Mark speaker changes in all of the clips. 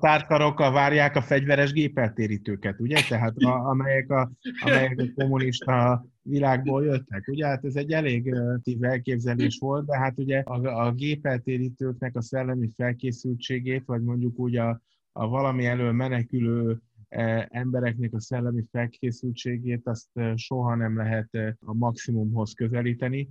Speaker 1: tárkarokkal várják a fegyveres gépeltérítőket, ugye? Tehát a, amelyek, a, amelyek a kommunista világból jöttek. Ugye hát ez egy elég tív elképzelés volt, de hát ugye a, a gépeltérítőknek a szellemi felkészültségét, vagy mondjuk úgy a, a valami elől menekülő e, embereknek a szellemi felkészültségét azt soha nem lehet a maximumhoz közelíteni.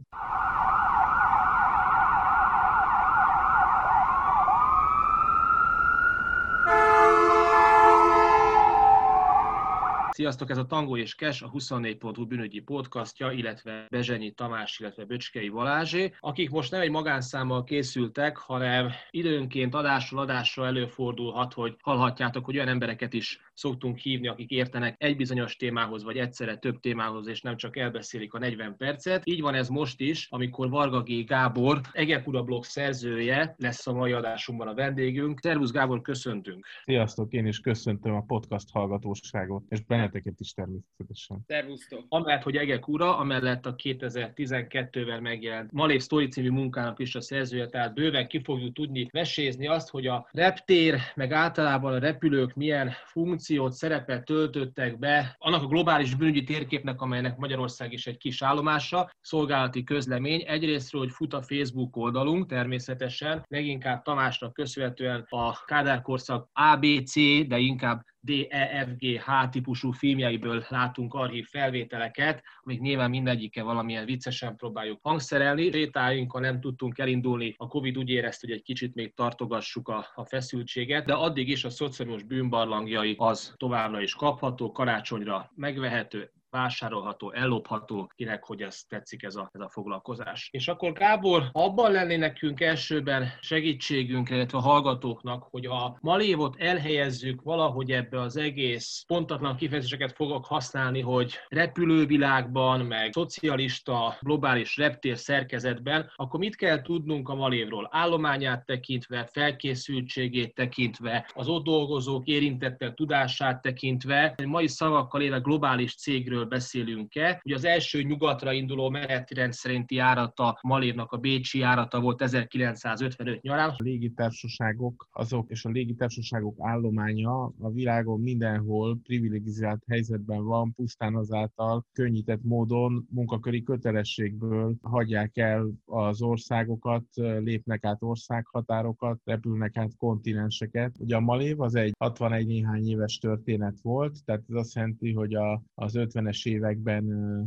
Speaker 2: Sziasztok, ez a Tango és Kes, a 24.hu bűnügyi podcastja, illetve Bezsenyi Tamás, illetve Böcskei Balázsé, akik most nem egy magánszámmal készültek, hanem időnként adásról adásra előfordulhat, hogy hallhatjátok, hogy olyan embereket is szoktunk hívni, akik értenek egy bizonyos témához, vagy egyszerre több témához, és nem csak elbeszélik a 40 percet. Így van ez most is, amikor Varga G. Gábor, Egekura blog szerzője lesz a mai adásunkban a vendégünk. Szervusz Gábor, köszöntünk!
Speaker 1: Sziasztok, én is köszöntöm a podcast hallgatóságot, és benneteket is természetesen.
Speaker 2: Szervusztok! Amellett, hogy Egekura, amellett a 2012-vel megjelent Malév Story című munkának is a szerzője, tehát bőven ki fogjuk tudni vesézni azt, hogy a reptér, meg általában a repülők milyen funkció funkciót, szerepet töltöttek be annak a globális bűnügyi térképnek, amelynek Magyarország is egy kis állomása, szolgálati közlemény. Egyrésztről, hogy fut a Facebook oldalunk természetesen, leginkább Tamásnak köszönhetően a Kádár korszak ABC, de inkább DEFGH típusú filmjeiből látunk archív felvételeket, amik nyilván mindegyike valamilyen viccesen próbáljuk hangszerelni. Sétáljunkkal nem tudtunk elindulni, a Covid úgy érezte, hogy egy kicsit még tartogassuk a, a feszültséget, de addig is a szociális bűnbarlangjai az továbbra is kapható, karácsonyra megvehető, vásárolható, ellopható, kinek hogy ez tetszik ez a, ez a foglalkozás. És akkor Gábor, abban lenné nekünk elsőben segítségünkre, illetve a hallgatóknak, hogy a malévot elhelyezzük valahogy ebbe az egész pontatlan kifejezéseket fogok használni, hogy repülővilágban, meg szocialista, globális reptér szerkezetben, akkor mit kell tudnunk a malévról? Állományát tekintve, felkészültségét tekintve, az ott dolgozók érintettek tudását tekintve, mai szavakkal éve globális cégről miről beszélünk-e. Ugye az első nyugatra induló menetrend szerinti járata Malévnak a Bécsi járata volt 1955 nyarán.
Speaker 1: A légitársaságok azok és a légitársaságok állománya a világon mindenhol privilegizált helyzetben van, pusztán azáltal könnyített módon munkaköri kötelességből hagyják el az országokat, lépnek át országhatárokat, repülnek át kontinenseket. Ugye a Malév az egy 61 néhány éves történet volt, tehát ez azt jelenti, hogy a, az 50 70-es években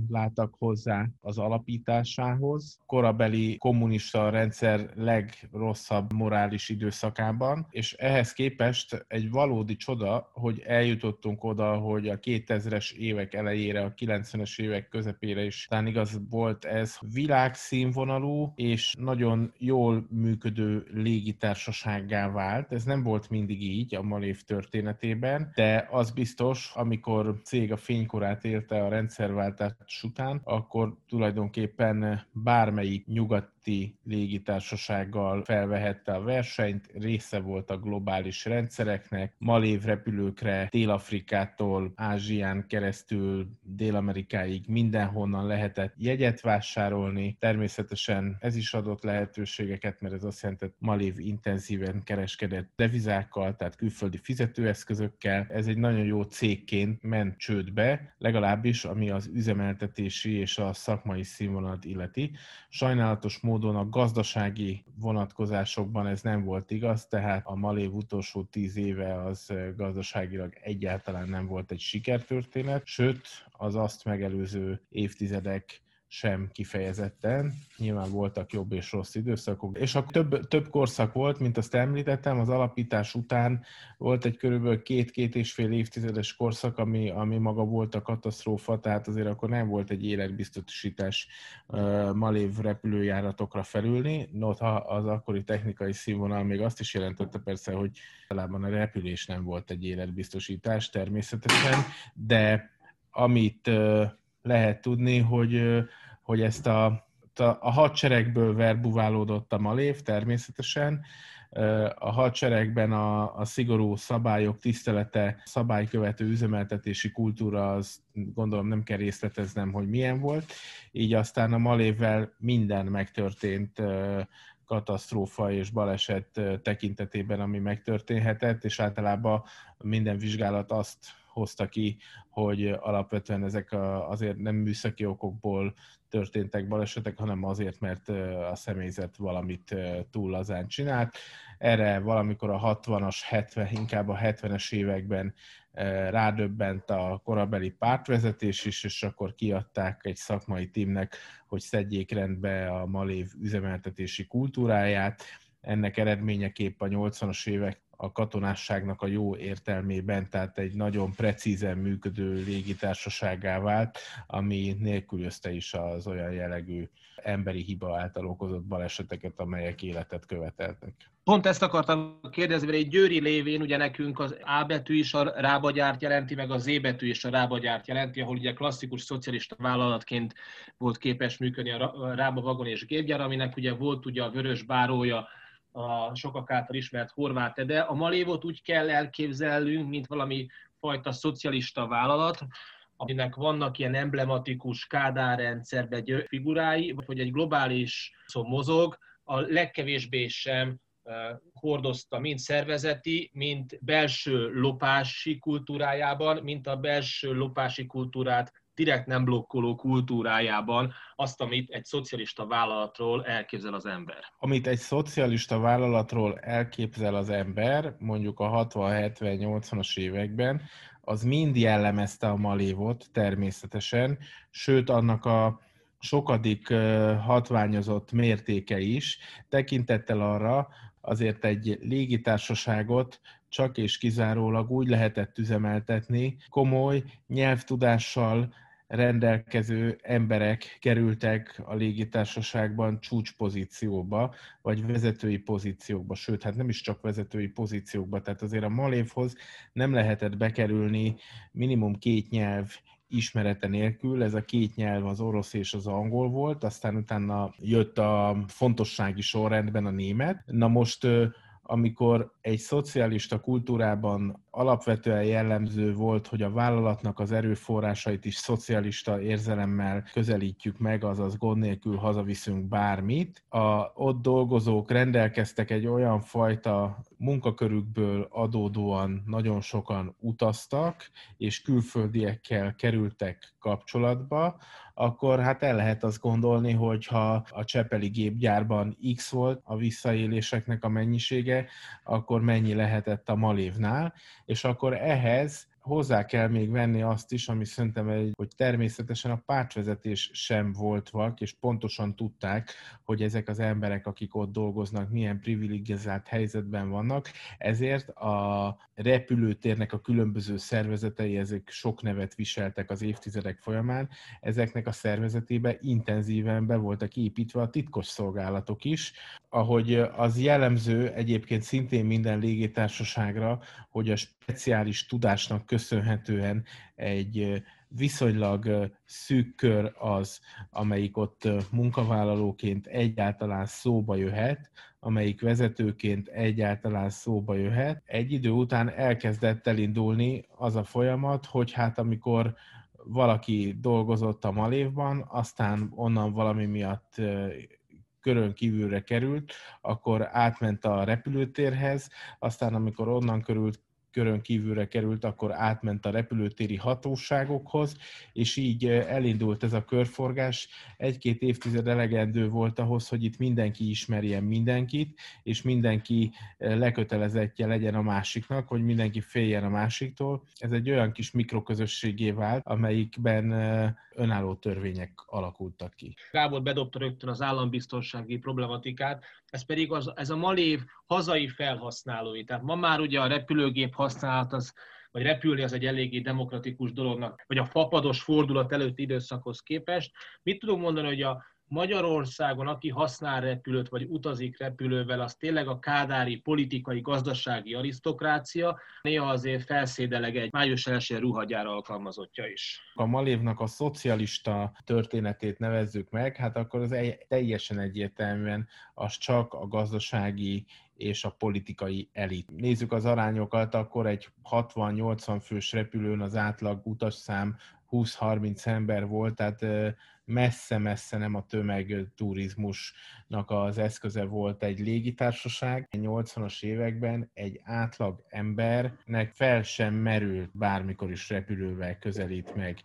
Speaker 1: láttak hozzá az alapításához, korabeli kommunista rendszer legrosszabb morális időszakában, és ehhez képest egy valódi csoda, hogy eljutottunk oda, hogy a 2000-es évek elejére, a 90-es évek közepére is talán igaz volt ez világszínvonalú és nagyon jól működő légitársasággá vált. Ez nem volt mindig így a Malév történetében, de az biztos, amikor cég a fénykorát élt a rendszerváltás után, akkor tulajdonképpen bármelyik nyugati légitársasággal felvehette a versenyt, része volt a globális rendszereknek, malév repülőkre Dél-Afrikától Ázsián keresztül Dél-Amerikáig mindenhonnan lehetett jegyet vásárolni. Természetesen ez is adott lehetőségeket, mert ez azt jelenti, Malév intenzíven kereskedett devizákkal, tehát külföldi fizetőeszközökkel. Ez egy nagyon jó cégként ment csődbe, legalább legalábbis ami az üzemeltetési és a szakmai színvonalat illeti. Sajnálatos módon a gazdasági vonatkozásokban ez nem volt igaz, tehát a Malév utolsó tíz éve az gazdaságilag egyáltalán nem volt egy sikertörténet, sőt az azt megelőző évtizedek sem kifejezetten. Nyilván voltak jobb és rossz időszakok. És akkor több, több korszak volt, mint azt említettem, az alapítás után volt egy körülbelül két-két és fél évtizedes korszak, ami, ami maga volt a katasztrófa, tehát azért akkor nem volt egy életbiztosítás uh, Malév repülőjáratokra felülni. Notha az akkori technikai színvonal még azt is jelentette persze, hogy talán a repülés nem volt egy életbiztosítás természetesen, de amit uh, lehet tudni, hogy hogy ezt a, a hadseregből verbuválódott a Malév természetesen, a hadseregben a, a szigorú szabályok tisztelete, szabálykövető üzemeltetési kultúra, az gondolom nem kell részleteznem, hogy milyen volt. Így aztán a Malévvel minden megtörtént katasztrófa és baleset tekintetében, ami megtörténhetett, és általában minden vizsgálat azt hozta ki, hogy alapvetően ezek azért nem műszaki okokból történtek balesetek, hanem azért, mert a személyzet valamit túl lazán csinált. Erre valamikor a 60-as, 70, inkább a 70-es években rádöbbent a korabeli pártvezetés is, és akkor kiadták egy szakmai tímnek, hogy szedjék rendbe a Malév üzemeltetési kultúráját. Ennek eredményeképp a 80-as évek a katonásságnak a jó értelmében, tehát egy nagyon precízen működő légitársaságá vált, ami nélkülözte is az olyan jellegű emberi hiba által okozott baleseteket, amelyek életet követeltek.
Speaker 2: Pont ezt akartam kérdezni, mert egy győri lévén ugye nekünk az A betű is a rábagyárt jelenti, meg a Z betű is a rábagyárt jelenti, ahol ugye klasszikus szocialista vállalatként volt képes működni a Rába Vagon és Gépgyár, aminek ugye volt ugye a vörös bárója, a sokak által ismert horvát, de a Malévot úgy kell elképzelnünk, mint valami fajta szocialista vállalat, aminek vannak ilyen emblematikus kádárrendszerbe figurái, vagy egy globális szó mozog, a legkevésbé sem hordozta mind szervezeti, mind belső lopási kultúrájában, mint a belső lopási kultúrát direkt nem blokkoló kultúrájában azt, amit egy szocialista vállalatról elképzel az ember.
Speaker 1: Amit egy szocialista vállalatról elképzel az ember, mondjuk a 60-70-80-as években, az mind jellemezte a Malévot természetesen, sőt annak a sokadik hatványozott mértéke is, tekintettel arra, azért egy légitársaságot csak és kizárólag úgy lehetett üzemeltetni, komoly nyelvtudással rendelkező emberek kerültek a légitársaságban csúcspozícióba, vagy vezetői pozíciókba, sőt, hát nem is csak vezetői pozíciókba, tehát azért a Malévhoz nem lehetett bekerülni minimum két nyelv ismerete nélkül, ez a két nyelv az orosz és az angol volt, aztán utána jött a fontossági sorrendben a német. Na most amikor egy szocialista kultúrában alapvetően jellemző volt, hogy a vállalatnak az erőforrásait is szocialista érzelemmel közelítjük meg, azaz gond nélkül hazaviszünk bármit. A ott dolgozók rendelkeztek egy olyan fajta munkakörükből adódóan nagyon sokan utaztak, és külföldiekkel kerültek kapcsolatba, akkor hát el lehet azt gondolni, hogy ha a Csepeli gépgyárban X volt a visszaéléseknek a mennyisége, akkor mennyi lehetett a Malévnál, és akkor ehhez hozzá kell még venni azt is, ami szerintem egy, hogy természetesen a pártvezetés sem volt vak, és pontosan tudták, hogy ezek az emberek, akik ott dolgoznak, milyen privilegizált helyzetben vannak, ezért a repülőtérnek a különböző szervezetei, ezek sok nevet viseltek az évtizedek folyamán, ezeknek a szervezetébe intenzíven be voltak építve a titkos szolgálatok is, ahogy az jellemző egyébként szintén minden légitársaságra, hogy a speciális tudásnak köszönhetően egy viszonylag szűk kör az, amelyik ott munkavállalóként egyáltalán szóba jöhet, amelyik vezetőként egyáltalán szóba jöhet. Egy idő után elkezdett elindulni az a folyamat, hogy hát amikor valaki dolgozott a Malévban, aztán onnan valami miatt körön kívülre került, akkor átment a repülőtérhez, aztán amikor onnan körült körön kívülre került, akkor átment a repülőtéri hatóságokhoz, és így elindult ez a körforgás. Egy-két évtized elegendő volt ahhoz, hogy itt mindenki ismerjen mindenkit, és mindenki lekötelezettje legyen a másiknak, hogy mindenki féljen a másiktól. Ez egy olyan kis mikroközösségé vált, amelyikben önálló törvények alakultak ki.
Speaker 2: Gábor bedobta rögtön az állambiztonsági problematikát, ez pedig az, ez a malév hazai felhasználói. Tehát ma már ugye a repülőgép használat az vagy repülni az egy eléggé demokratikus dolognak, vagy a fapados fordulat előtti időszakhoz képest. Mit tudom mondani, hogy a Magyarországon, aki használ repülőt, vagy utazik repülővel, az tényleg a kádári politikai, gazdasági arisztokrácia, néha azért felszédeleg egy május első ruhagyár alkalmazottja is.
Speaker 1: A Malévnak a szocialista történetét nevezzük meg, hát akkor az egy, teljesen egyértelműen az csak a gazdasági és a politikai elit. Nézzük az arányokat, akkor egy 60-80 fős repülőn az átlag utasszám 20-30 ember volt, tehát messze-messze nem a tömegturizmusnak az eszköze volt egy légitársaság. A 80-as években egy átlag embernek fel sem merült bármikor is repülővel közelít meg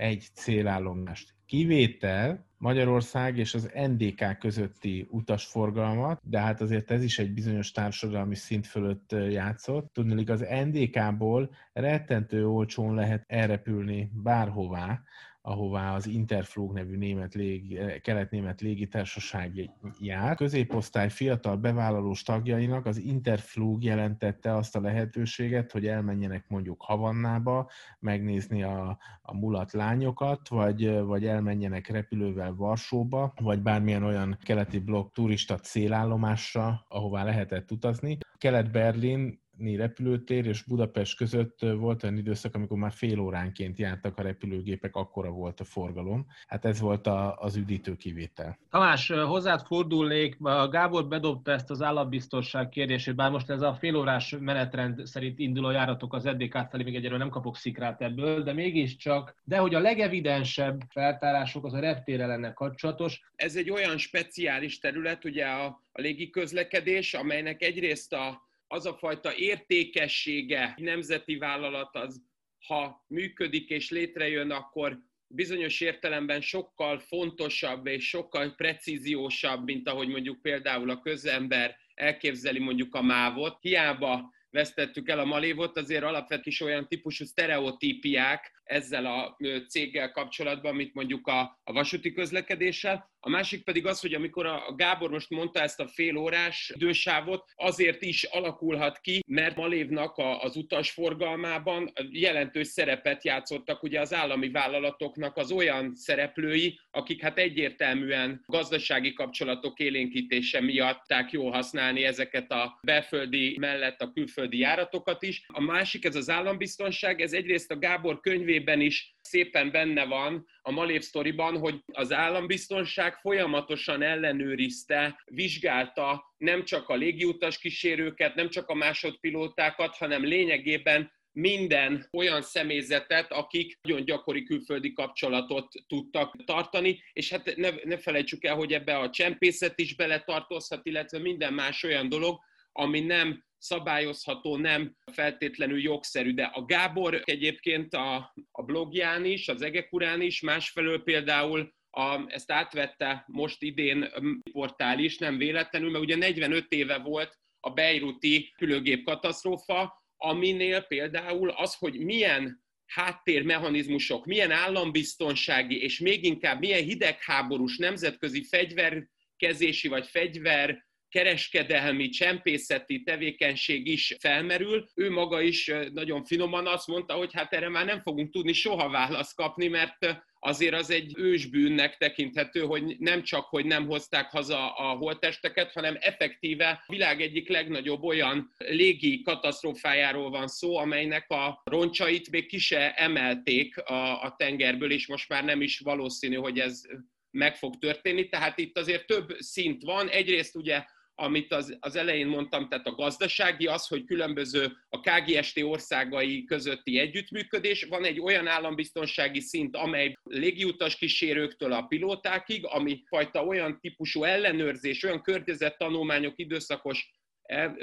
Speaker 1: egy célállomást. Kivétel Magyarország és az NDK közötti utasforgalmat, de hát azért ez is egy bizonyos társadalmi szint fölött játszott. Tudni, az NDK-ból rettentő olcsón lehet elrepülni bárhová, ahová az Interflug nevű német légi, kelet-német légitársaság jár. Középosztály fiatal bevállalós tagjainak az Interflug jelentette azt a lehetőséget, hogy elmenjenek mondjuk Havannába, megnézni a, a mulat lányokat, vagy, vagy elmenjenek repülővel Varsóba, vagy bármilyen olyan keleti blokk turista célállomásra, ahová lehetett utazni. Kelet-Berlin repülőtér és Budapest között volt olyan időszak, amikor már fél óránként jártak a repülőgépek, akkora volt a forgalom. Hát ez volt a, az üdítő kivétel.
Speaker 2: Tamás, hozzád fordulnék, Gábor bedobta ezt az állambiztonság kérdését, bár most ez a félórás menetrend szerint induló járatok az eddig felé még egyről nem kapok szikrát ebből, de mégiscsak, de hogy a legevidensebb feltárások az a reptére lenne kapcsolatos.
Speaker 3: Ez egy olyan speciális terület, ugye a, a légiközlekedés, amelynek egyrészt a az a fajta értékessége nemzeti vállalat az, ha működik és létrejön, akkor bizonyos értelemben sokkal fontosabb és sokkal precíziósabb, mint ahogy mondjuk például a közember elképzeli mondjuk a mávot. Hiába vesztettük el a malévot, azért alapvetően is olyan típusú sztereotípiák ezzel a céggel kapcsolatban, mint mondjuk a, a vasúti közlekedéssel. A másik pedig az, hogy amikor a Gábor most mondta ezt a fél órás idősávot, azért is alakulhat ki, mert Malévnak az utasforgalmában jelentős szerepet játszottak ugye az állami vállalatoknak az olyan szereplői, akik hát egyértelműen gazdasági kapcsolatok élénkítése miatt jó használni ezeket a belföldi mellett a külföldi járatokat is. A másik, ez az állambiztonság, ez egyrészt a Gábor könyvében könyvében is szépen benne van a Malév sztoriban, hogy az állambiztonság folyamatosan ellenőrizte, vizsgálta nem csak a légiutas kísérőket, nem csak a másodpilótákat, hanem lényegében minden olyan személyzetet, akik nagyon gyakori külföldi kapcsolatot tudtak tartani, és hát ne, ne felejtsük el, hogy ebbe a csempészet is beletartozhat, illetve minden más olyan dolog, ami nem szabályozható, nem feltétlenül jogszerű, de a Gábor egyébként a, a blogján is, az Egekurán is, másfelől például a, ezt átvette most idén portál is, nem véletlenül, mert ugye 45 éve volt a Beiruti külőgép katasztrófa, aminél például az, hogy milyen háttérmechanizmusok, milyen állambiztonsági és még inkább milyen hidegháborús nemzetközi fegyverkezési vagy fegyver kereskedelmi, csempészeti tevékenység is felmerül. Ő maga is nagyon finoman azt mondta, hogy hát erre már nem fogunk tudni soha választ kapni, mert azért az egy ősbűnnek tekinthető, hogy nem csak, hogy nem hozták haza a holtesteket, hanem effektíve a világ egyik legnagyobb olyan légi katasztrófájáról van szó, amelynek a roncsait még ki se emelték a, a tengerből, és most már nem is valószínű, hogy ez meg fog történni. Tehát itt azért több szint van. Egyrészt ugye amit az, az elején mondtam, tehát a gazdasági, az, hogy különböző a KGST országai közötti együttműködés, van egy olyan állambiztonsági szint, amely légiutas kísérőktől a pilótákig, ami fajta olyan típusú ellenőrzés, olyan környezettanulmányok időszakos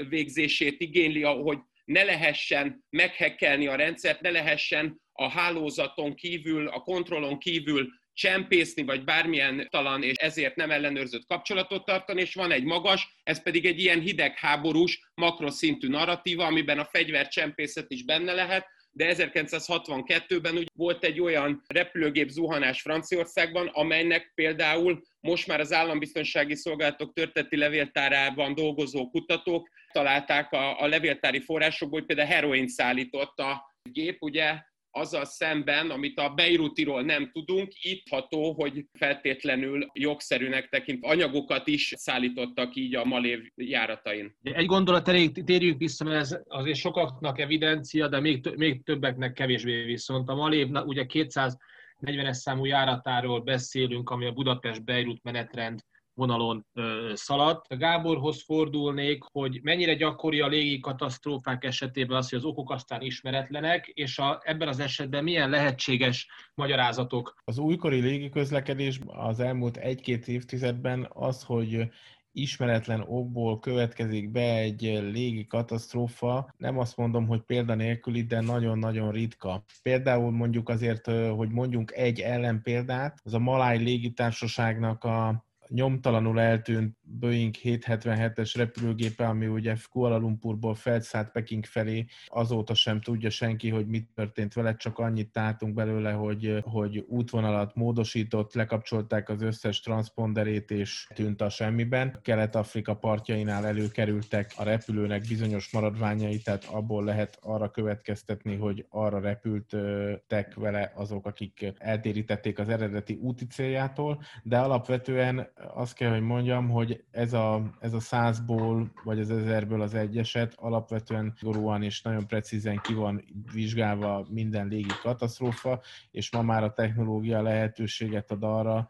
Speaker 3: végzését igényli, hogy ne lehessen meghekkelni a rendszert, ne lehessen a hálózaton kívül, a kontrollon kívül csempészni, vagy bármilyen talan, és ezért nem ellenőrzött kapcsolatot tartani, és van egy magas, ez pedig egy ilyen hidegháborús, makroszintű narratíva, amiben a fegyvercsempészet is benne lehet, de 1962-ben úgy volt egy olyan repülőgép zuhanás Franciaországban, amelynek például most már az állambiztonsági szolgálatok történeti levéltárában dolgozó kutatók találták a, a levéltári forrásokból, hogy például heroin szállított a gép, ugye azzal szemben, amit a Beirutiról nem tudunk, itt ható, hogy feltétlenül jogszerűnek tekint anyagokat is szállítottak így a Malév járatain.
Speaker 2: Egy gondolat elég térjünk vissza, mert ez azért sokaknak evidencia, de még, még többeknek kevésbé viszont. A Malév ugye 240-es számú járatáról beszélünk, ami a Budapest-Beirut menetrend vonalon szaladt. Gáborhoz fordulnék, hogy mennyire gyakori a légi katasztrófák esetében az, hogy az okok aztán ismeretlenek, és a, ebben az esetben milyen lehetséges magyarázatok?
Speaker 1: Az újkori légiközlekedés az elmúlt egy-két évtizedben az, hogy ismeretlen okból következik be egy légi katasztrófa, nem azt mondom, hogy példanélküli, de nagyon-nagyon ritka. Például mondjuk azért, hogy mondjunk egy ellenpéldát, az a Maláj légitársaságnak a nyomtalanul eltűnt Boeing 777-es repülőgépe, ami ugye Kuala Lumpurból felszállt Peking felé, azóta sem tudja senki, hogy mit történt vele, csak annyit tátunk belőle, hogy, hogy útvonalat módosított, lekapcsolták az összes transponderét, és tűnt a semmiben. Kelet-Afrika partjainál előkerültek a repülőnek bizonyos maradványai, tehát abból lehet arra következtetni, hogy arra repültek vele azok, akik eltérítették az eredeti úti céljától, de alapvetően azt kell, hogy mondjam, hogy ez a, ez a százból, vagy az ezerből az egy eset alapvetően gorúan és nagyon precízen ki van vizsgálva minden légi katasztrófa, és ma már a technológia lehetőséget ad arra,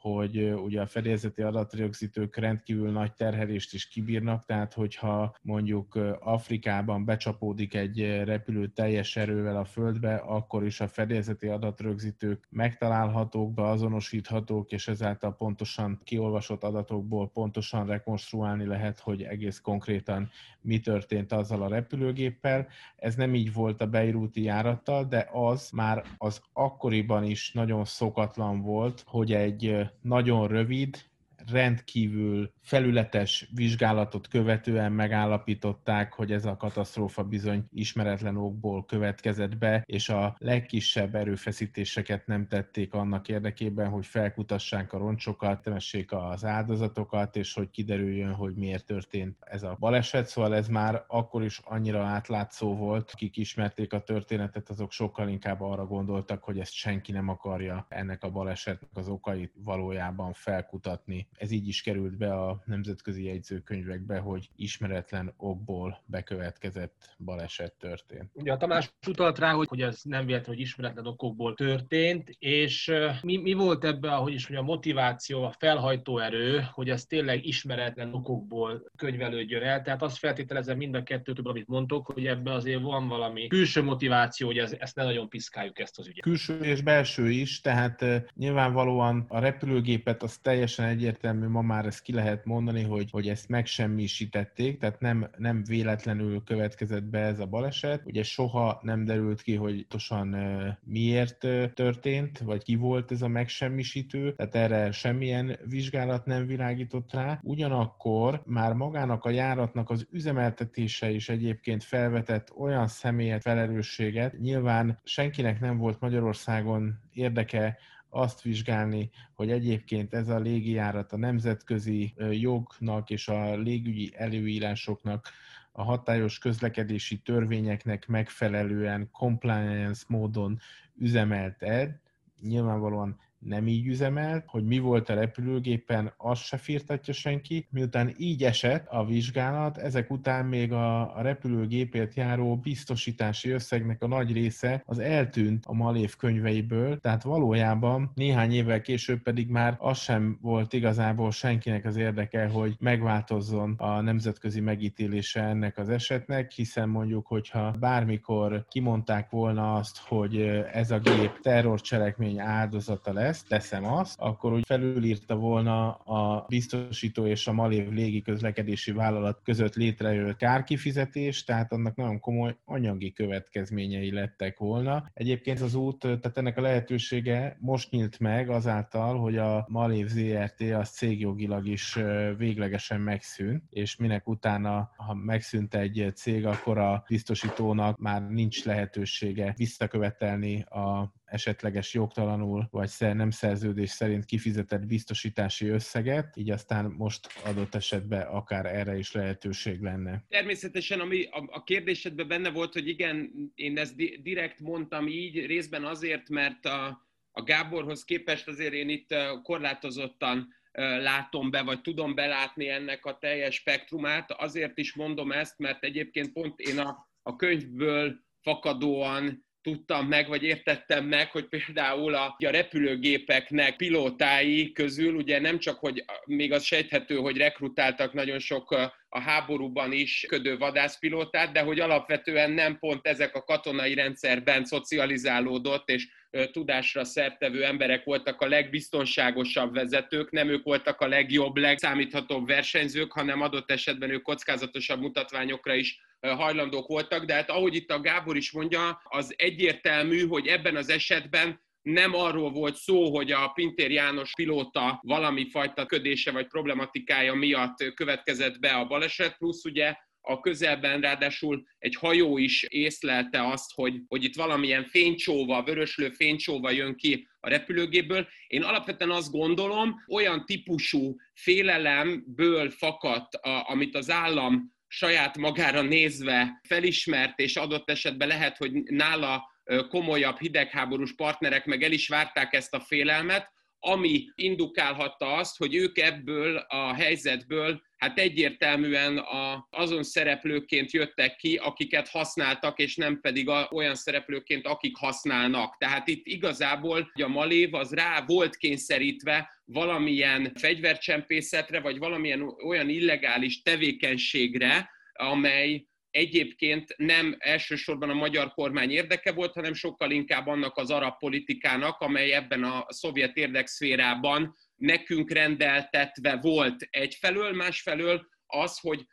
Speaker 1: hogy ugye a fedélzeti adatrögzítők rendkívül nagy terhelést is kibírnak, tehát hogyha mondjuk Afrikában becsapódik egy repülő teljes erővel a földbe, akkor is a fedélzeti adatrögzítők megtalálhatók, beazonosíthatók, és ezáltal pontosan kiolvasott adatokból pontosan rekonstruálni lehet, hogy egész konkrétan mi történt azzal a repülőgéppel. Ez nem így volt a Beiruti járattal, de az már az akkoriban is nagyon szokatlan volt, hogy egy nagyon rövid, rendkívül felületes vizsgálatot követően megállapították, hogy ez a katasztrófa bizony ismeretlen okból következett be, és a legkisebb erőfeszítéseket nem tették annak érdekében, hogy felkutassák a roncsokat, temessék az áldozatokat, és hogy kiderüljön, hogy miért történt ez a baleset. Szóval ez már akkor is annyira átlátszó volt, akik ismerték a történetet, azok sokkal inkább arra gondoltak, hogy ezt senki nem akarja ennek a balesetnek az okait valójában felkutatni. Ez így is került be a nemzetközi jegyzőkönyvekbe, hogy ismeretlen okból bekövetkezett baleset történt.
Speaker 2: Ugye a Tamás utalt rá, hogy, hogy ez nem véletlen, hogy ismeretlen okokból történt, és mi, mi volt ebben, hogy is mondjam, a motiváció, a felhajtó erő, hogy ez tényleg ismeretlen okokból könyvelődjön el. Tehát azt feltételezem mind a kettőtől, amit mondtok, hogy ebben azért van valami külső motiváció, hogy ez, ezt ne nagyon piszkáljuk ezt az ügyet.
Speaker 1: Külső és belső is, tehát nyilvánvalóan a repülőgépet az teljesen egyértelmű, ma már ezt ki lehet mondani, hogy, hogy ezt megsemmisítették, tehát nem, nem véletlenül következett be ez a baleset. Ugye soha nem derült ki, hogy pontosan miért történt, vagy ki volt ez a megsemmisítő, tehát erre semmilyen vizsgálat nem világított rá. Ugyanakkor már magának a járatnak az üzemeltetése is egyébként felvetett olyan személyet felelősséget, nyilván senkinek nem volt Magyarországon érdeke azt vizsgálni, hogy egyébként ez a légijárat a nemzetközi jognak és a légügyi előírásoknak a hatályos közlekedési törvényeknek megfelelően compliance módon üzemelt el. Nyilvánvalóan nem így üzemelt, hogy mi volt a repülőgépen, azt se firtatja senki. Miután így esett a vizsgálat, ezek után még a, a repülőgépért járó biztosítási összegnek a nagy része az eltűnt a Malév könyveiből, tehát valójában néhány évvel később pedig már az sem volt igazából senkinek az érdeke, hogy megváltozzon a nemzetközi megítélése ennek az esetnek, hiszen mondjuk, hogyha bármikor kimondták volna azt, hogy ez a gép terrorcselekmény áldozata lesz, lesz, teszem azt, akkor úgy felülírta volna a biztosító és a Malév légi közlekedési vállalat között létrejött kárkifizetés, tehát annak nagyon komoly anyagi következményei lettek volna. Egyébként az út, tehát ennek a lehetősége most nyílt meg azáltal, hogy a Malév ZRT az cégjogilag is véglegesen megszűnt, és minek utána, ha megszűnt egy cég, akkor a biztosítónak már nincs lehetősége visszakövetelni a esetleges jogtalanul vagy nem szerződés szerint kifizetett biztosítási összeget, így aztán most adott esetben akár erre is lehetőség lenne.
Speaker 3: Természetesen, ami a, kérdésedben benne volt, hogy igen, én ezt di- direkt mondtam így, részben azért, mert a, a Gáborhoz képest azért én itt korlátozottan látom be, vagy tudom belátni ennek a teljes spektrumát. Azért is mondom ezt, mert egyébként pont én a, a könyvből fakadóan tudtam meg, vagy értettem meg, hogy például a, a repülőgépeknek pilótái közül ugye nem csak, hogy még az sejthető, hogy rekrutáltak nagyon sok a háborúban is ködő vadászpilótát, de hogy alapvetően nem pont ezek a katonai rendszerben szocializálódott és tudásra szertevő emberek voltak a legbiztonságosabb vezetők, nem ők voltak a legjobb, legszámíthatóbb versenyzők, hanem adott esetben ők kockázatosabb mutatványokra is hajlandók voltak, de hát ahogy itt a Gábor is mondja, az egyértelmű, hogy ebben az esetben nem arról volt szó, hogy a Pintér János pilóta valami fajta ködése vagy problematikája miatt következett be a baleset, plusz ugye a közelben ráadásul egy hajó is észlelte azt, hogy, hogy itt valamilyen fénycsóva, vöröslő fénycsóva jön ki a repülőgépből. Én alapvetően azt gondolom, olyan típusú félelemből fakadt, a, amit az állam saját magára nézve felismert, és adott esetben lehet, hogy nála komolyabb hidegháborús partnerek meg el is várták ezt a félelmet, ami indukálhatta azt, hogy ők ebből a helyzetből hát egyértelműen a, azon szereplőként jöttek ki, akiket használtak, és nem pedig a, olyan szereplőként, akik használnak. Tehát itt igazából a Malév az rá volt kényszerítve valamilyen fegyvercsempészetre, vagy valamilyen olyan illegális tevékenységre, amely egyébként nem elsősorban a magyar kormány érdeke volt, hanem sokkal inkább annak az arab politikának, amely ebben a szovjet érdekszférában nekünk rendeltetve volt egyfelől, másfelől az, hogy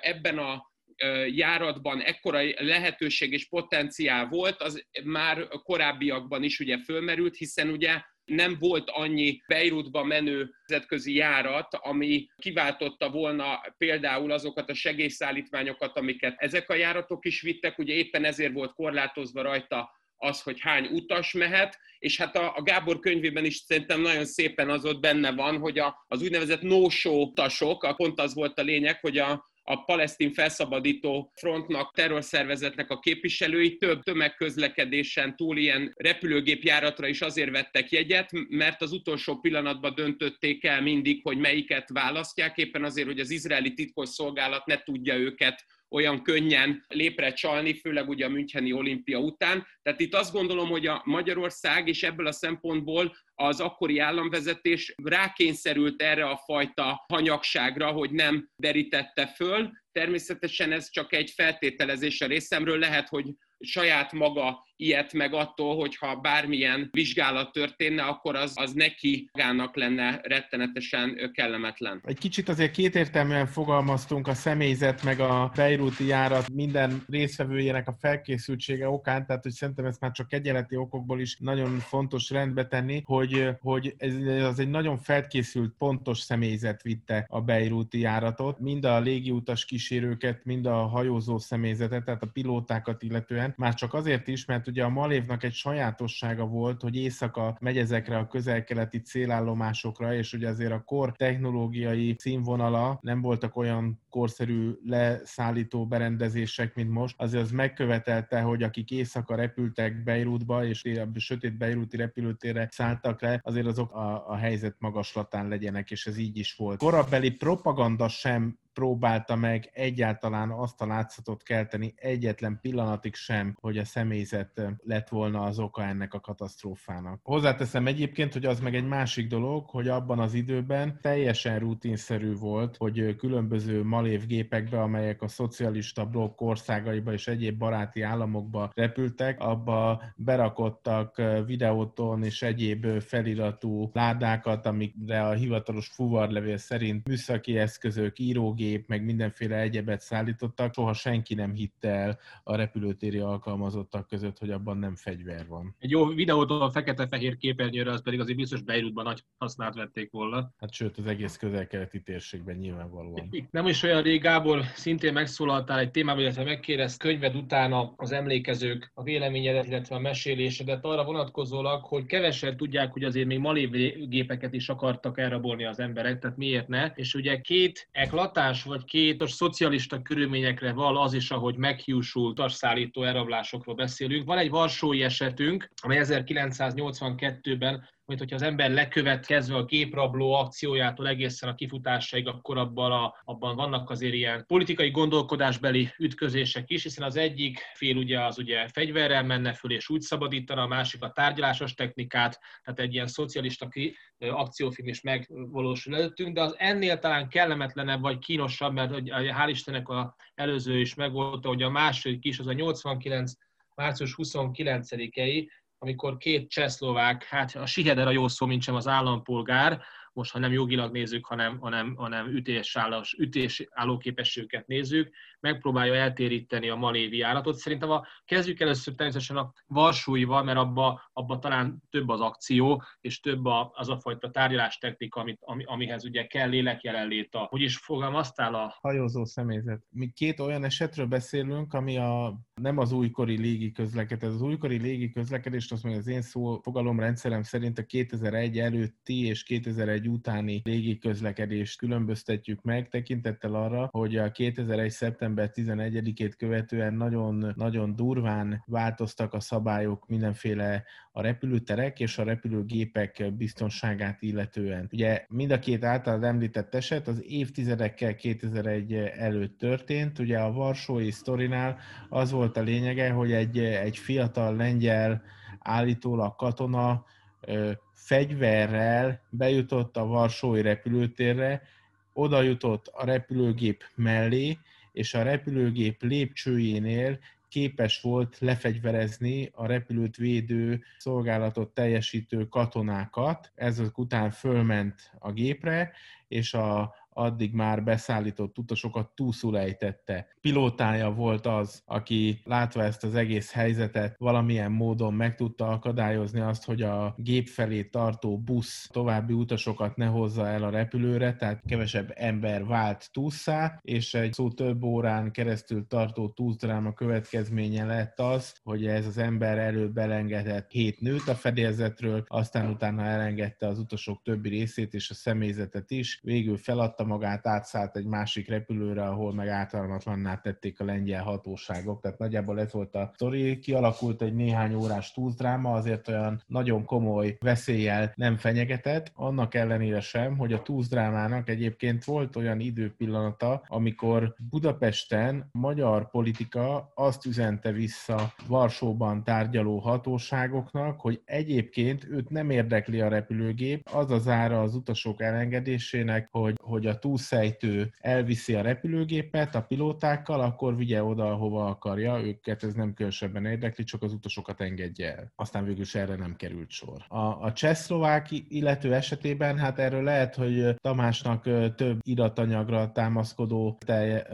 Speaker 3: ebben a járatban ekkora lehetőség és potenciál volt, az már korábbiakban is ugye fölmerült, hiszen ugye nem volt annyi Beirutba menő nemzetközi járat, ami kiváltotta volna például azokat a segélyszállítmányokat, amiket ezek a járatok is vittek, ugye éppen ezért volt korlátozva rajta az, hogy hány utas mehet, és hát a, a Gábor könyvében is szerintem nagyon szépen az ott benne van, hogy a, az úgynevezett no-show utasok, pont az volt a lényeg, hogy a, a palesztin felszabadító frontnak, terrorszervezetnek a képviselői több tömegközlekedésen túl ilyen repülőgépjáratra is azért vettek jegyet, mert az utolsó pillanatban döntötték el mindig, hogy melyiket választják, éppen azért, hogy az izraeli titkos szolgálat ne tudja őket olyan könnyen lépre csalni, főleg ugye a Müncheni olimpia után. Tehát itt azt gondolom, hogy a Magyarország és ebből a szempontból az akkori államvezetés rákényszerült erre a fajta hanyagságra, hogy nem derítette föl. Természetesen ez csak egy feltételezés a részemről, lehet, hogy saját maga ilyet meg attól, hogyha bármilyen vizsgálat történne, akkor az, az neki magának lenne rettenetesen kellemetlen.
Speaker 1: Egy kicsit azért kétértelműen fogalmaztunk a személyzet meg a Beiruti járat minden részvevőjének a felkészültsége okán, tehát hogy szerintem ezt már csak egyenleti okokból is nagyon fontos rendbe tenni, hogy, hogy ez az egy nagyon felkészült, pontos személyzet vitte a Beiruti járatot, mind a légiutas kísérőket, mind a hajózó személyzetet, tehát a pilótákat illetően, már csak azért is, mert ugye a Malévnak egy sajátossága volt, hogy éjszaka megy ezekre a közelkeleti célállomásokra, és ugye azért a kor technológiai színvonala nem voltak olyan korszerű leszállító berendezések, mint most, azért az megkövetelte, hogy akik éjszaka repültek Beirutba, és a sötét Beiruti repülőtérre szálltak le, azért azok a, a helyzet magaslatán legyenek, és ez így is volt. Korabeli propaganda sem próbálta meg egyáltalán azt a látszatot kelteni egyetlen pillanatig sem, hogy a személyzet lett volna az oka ennek a katasztrófának. Hozzáteszem egyébként, hogy az meg egy másik dolog, hogy abban az időben teljesen rutinszerű volt, hogy különböző malév gépekbe, amelyek a szocialista blokk országaiba és egyéb baráti államokba repültek, abba berakottak videóton és egyéb feliratú ládákat, amikre a hivatalos fuvarlevél szerint műszaki eszközök, írógépek, gép, meg mindenféle egyebet szállítottak, soha senki nem hitte el a repülőtéri alkalmazottak között, hogy abban nem fegyver van.
Speaker 2: Egy jó videótól a fekete-fehér képernyőre, az pedig azért biztos Beirutban nagy hasznát vették volna.
Speaker 1: Hát sőt, az egész közel-keleti térségben nyilvánvalóan.
Speaker 2: Nem is olyan rég, Gábor, szintén megszólaltál egy témában, illetve megkérdezt könyved utána az emlékezők a véleményedet, illetve a mesélésedet arra vonatkozólag, hogy kevesen tudják, hogy azért még malév gépeket is akartak elrabolni az emberek, tehát miért ne? És ugye két eklatás más vagy két szocialista körülményekre val az is, ahogy meghiúsult utasszállító elrablásokról beszélünk. Van egy varsói esetünk, amely 1982-ben mint hogyha az ember lekövet kezdve a géprabló akciójától egészen a kifutásaig, akkor abban, a, abban vannak azért ilyen politikai gondolkodásbeli ütközések is, hiszen az egyik fél ugye az ugye fegyverrel menne föl és úgy szabadítana, a másik a tárgyalásos technikát, tehát egy ilyen szocialista akciófilm is megvalósul előttünk, de az ennél talán kellemetlenebb vagy kínosabb, mert hogy hál' Istennek a előző is megvolt, hogy a második is, az a 89 március 29-i, amikor két csehszlovák, hát a Siheder a jó szó, mint sem az állampolgár, most ha nem jogilag nézzük, hanem, hanem, hanem ütésállós, ütésálló képességüket nézzük, megpróbálja eltéríteni a malévi állatot. Szerintem a, kezdjük először természetesen a Varsóival, mert abba, abba talán több az akció, és több a, az a fajta tárgyalástechnika, amit, ami, amihez ugye kell lélek jelenlét. A, hogy is fogalmaztál a...
Speaker 1: Hajózó személyzet. Mi két olyan esetről beszélünk, ami a, nem az újkori légi közlekedés. Az újkori légi közlekedést, azt mondja, az én szó fogalomrendszerem szerint a 2001 előtti és 2001 utáni légi közlekedést különböztetjük meg, tekintettel arra, hogy a 2001. szeptember szeptember 11-ét követően nagyon, nagyon durván változtak a szabályok mindenféle a repülőterek és a repülőgépek biztonságát illetően. Ugye mind a két által említett eset az évtizedekkel 2001 előtt történt. Ugye a Varsói sztorinál az volt a lényege, hogy egy, egy fiatal lengyel állítólag katona fegyverrel bejutott a Varsói repülőtérre, oda jutott a repülőgép mellé, és a repülőgép lépcsőjénél képes volt lefegyverezni a repülőt védő szolgálatot teljesítő katonákat. Ezek után fölment a gépre, és a addig már beszállított utasokat túlszul ejtette. Pilótája volt az, aki látva ezt az egész helyzetet valamilyen módon meg tudta akadályozni azt, hogy a gép felé tartó busz további utasokat ne hozza el a repülőre, tehát kevesebb ember vált túlszá, és egy szó több órán keresztül tartó túldráma következménye lett az, hogy ez az ember előbb belengedett hét nőt a fedélzetről, aztán utána elengedte az utasok többi részét és a személyzetet is, végül feladta feladta magát, átszállt egy másik repülőre, ahol meg ártalmatlanná tették a lengyel hatóságok. Tehát nagyjából ez volt a sztori. Kialakult egy néhány órás túldráma, azért olyan nagyon komoly veszéllyel nem fenyegetett, annak ellenére sem, hogy a túldrámának egyébként volt olyan időpillanata, amikor Budapesten magyar politika azt üzente vissza Varsóban tárgyaló hatóságoknak, hogy egyébként őt nem érdekli a repülőgép, az az ára az utasok elengedésének, hogy, hogy a a túlszejtő elviszi a repülőgépet a pilótákkal, akkor vigye oda, ahova akarja, őket ez nem különösebben érdekli, csak az utasokat engedje el. Aztán végül is erre nem került sor. A, a csehszlovák illető esetében, hát erről lehet, hogy Tamásnak több iratanyagra támaszkodó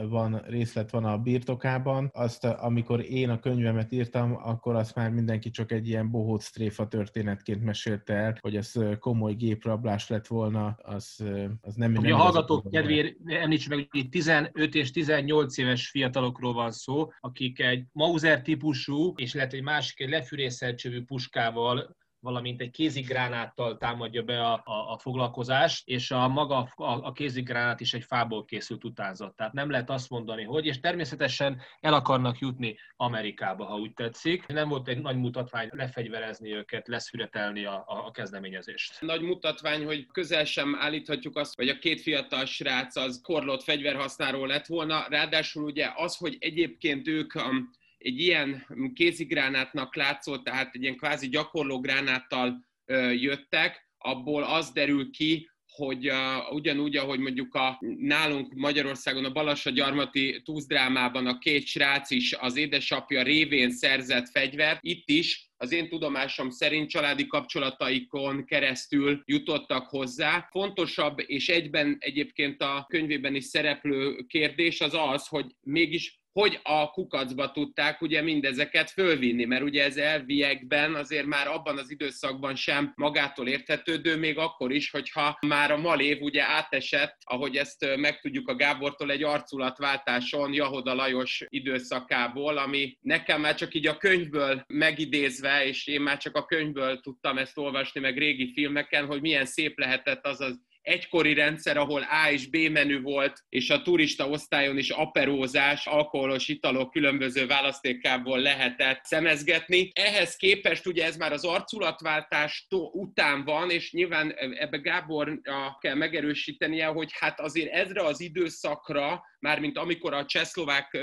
Speaker 1: van, részlet van a birtokában. Azt, amikor én a könyvemet írtam, akkor azt már mindenki csak egy ilyen bohóc tréfa történetként mesélte el, hogy ez komoly géprablás lett volna, az, az nem,
Speaker 2: nem a hallgatók kedvéért említsük meg, hogy 15 és 18 éves fiatalokról van szó, akik egy Mauser típusú, és lehet egy másik egy lefűrészelcsövű puskával valamint egy kézigránáttal támadja be a, a, a foglalkozást, és a maga a, a kézigránát is egy fából készült utánzat. Tehát nem lehet azt mondani, hogy, és természetesen el akarnak jutni Amerikába, ha úgy tetszik. Nem volt egy nagy mutatvány lefegyverezni őket, leszüretelni a, a, a kezdeményezést.
Speaker 3: Nagy mutatvány, hogy közel sem állíthatjuk azt, hogy a két fiatal srác az korlott fegyverhasználó lett volna, ráadásul ugye az, hogy egyébként ők um, egy ilyen kézigránátnak látszott, tehát egy ilyen kvázi gyakorló gránáttal jöttek, abból az derül ki, hogy uh, ugyanúgy, ahogy mondjuk a, nálunk Magyarországon a Balassa gyarmati túzdrámában a két srác is az édesapja révén szerzett fegyvert, itt is az én tudomásom szerint családi kapcsolataikon keresztül jutottak hozzá. Fontosabb és egyben egyébként a könyvében is szereplő kérdés az az, hogy mégis hogy a kukacba tudták ugye mindezeket fölvinni, mert ugye ez elviekben azért már abban az időszakban sem magától érthetődő, még akkor is, hogyha már a Malév ugye átesett, ahogy ezt megtudjuk a Gábortól egy arculatváltáson Jahoda Lajos időszakából, ami nekem már csak így a könyvből megidézve, és én már csak a könyvből tudtam ezt olvasni, meg régi filmeken, hogy milyen szép lehetett az az egykori rendszer, ahol A és B menü volt, és a turista osztályon is aperózás, alkoholos italok különböző választékából lehetett szemezgetni. Ehhez képest ugye ez már az arculatváltás után van, és nyilván ebbe Gábor kell megerősítenie, hogy hát azért ezre az időszakra, mármint amikor a csehszlovák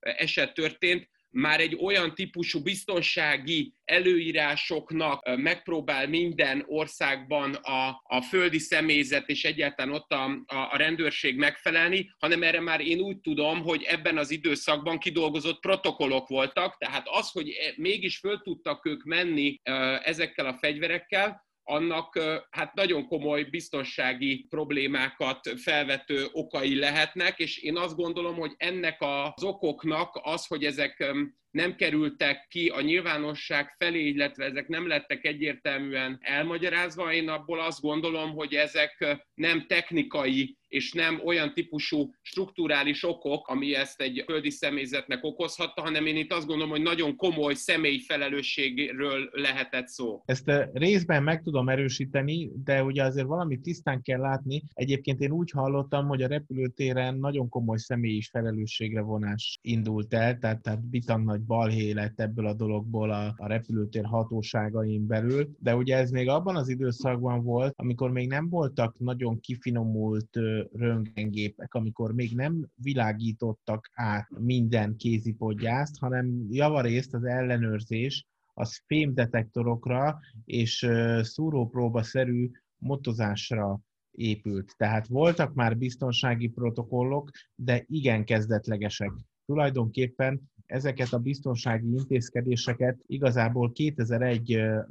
Speaker 3: eset történt, már egy olyan típusú biztonsági előírásoknak megpróbál minden országban a, a földi személyzet és egyáltalán ott a, a, a rendőrség megfelelni, hanem erre már én úgy tudom, hogy ebben az időszakban kidolgozott protokollok voltak, tehát az, hogy e, mégis föl tudtak ők menni ezekkel a fegyverekkel, annak hát nagyon komoly biztonsági problémákat felvető okai lehetnek, és én azt gondolom, hogy ennek az okoknak az, hogy ezek nem kerültek ki a nyilvánosság felé, illetve ezek nem lettek egyértelműen elmagyarázva. Én abból azt gondolom, hogy ezek nem technikai és nem olyan típusú strukturális okok, ami ezt egy földi személyzetnek okozhatta, hanem én itt azt gondolom, hogy nagyon komoly személyi felelősségről lehetett szó.
Speaker 1: Ezt részben meg tudom erősíteni, de ugye azért valamit tisztán kell látni. Egyébként én úgy hallottam, hogy a repülőtéren nagyon komoly személyi felelősségre vonás indult el, tehát, tehát bitang nagy balhé lett ebből a dologból a, a repülőtér hatóságain belül, de ugye ez még abban az időszakban volt, amikor még nem voltak nagyon kifinomult röntgengépek, amikor még nem világítottak át minden kézipodgyászt, hanem javarészt az ellenőrzés az fémdetektorokra és szúrópróba-szerű motozásra épült. Tehát voltak már biztonsági protokollok, de igen kezdetlegesek. Tulajdonképpen ezeket a biztonsági intézkedéseket igazából 2001,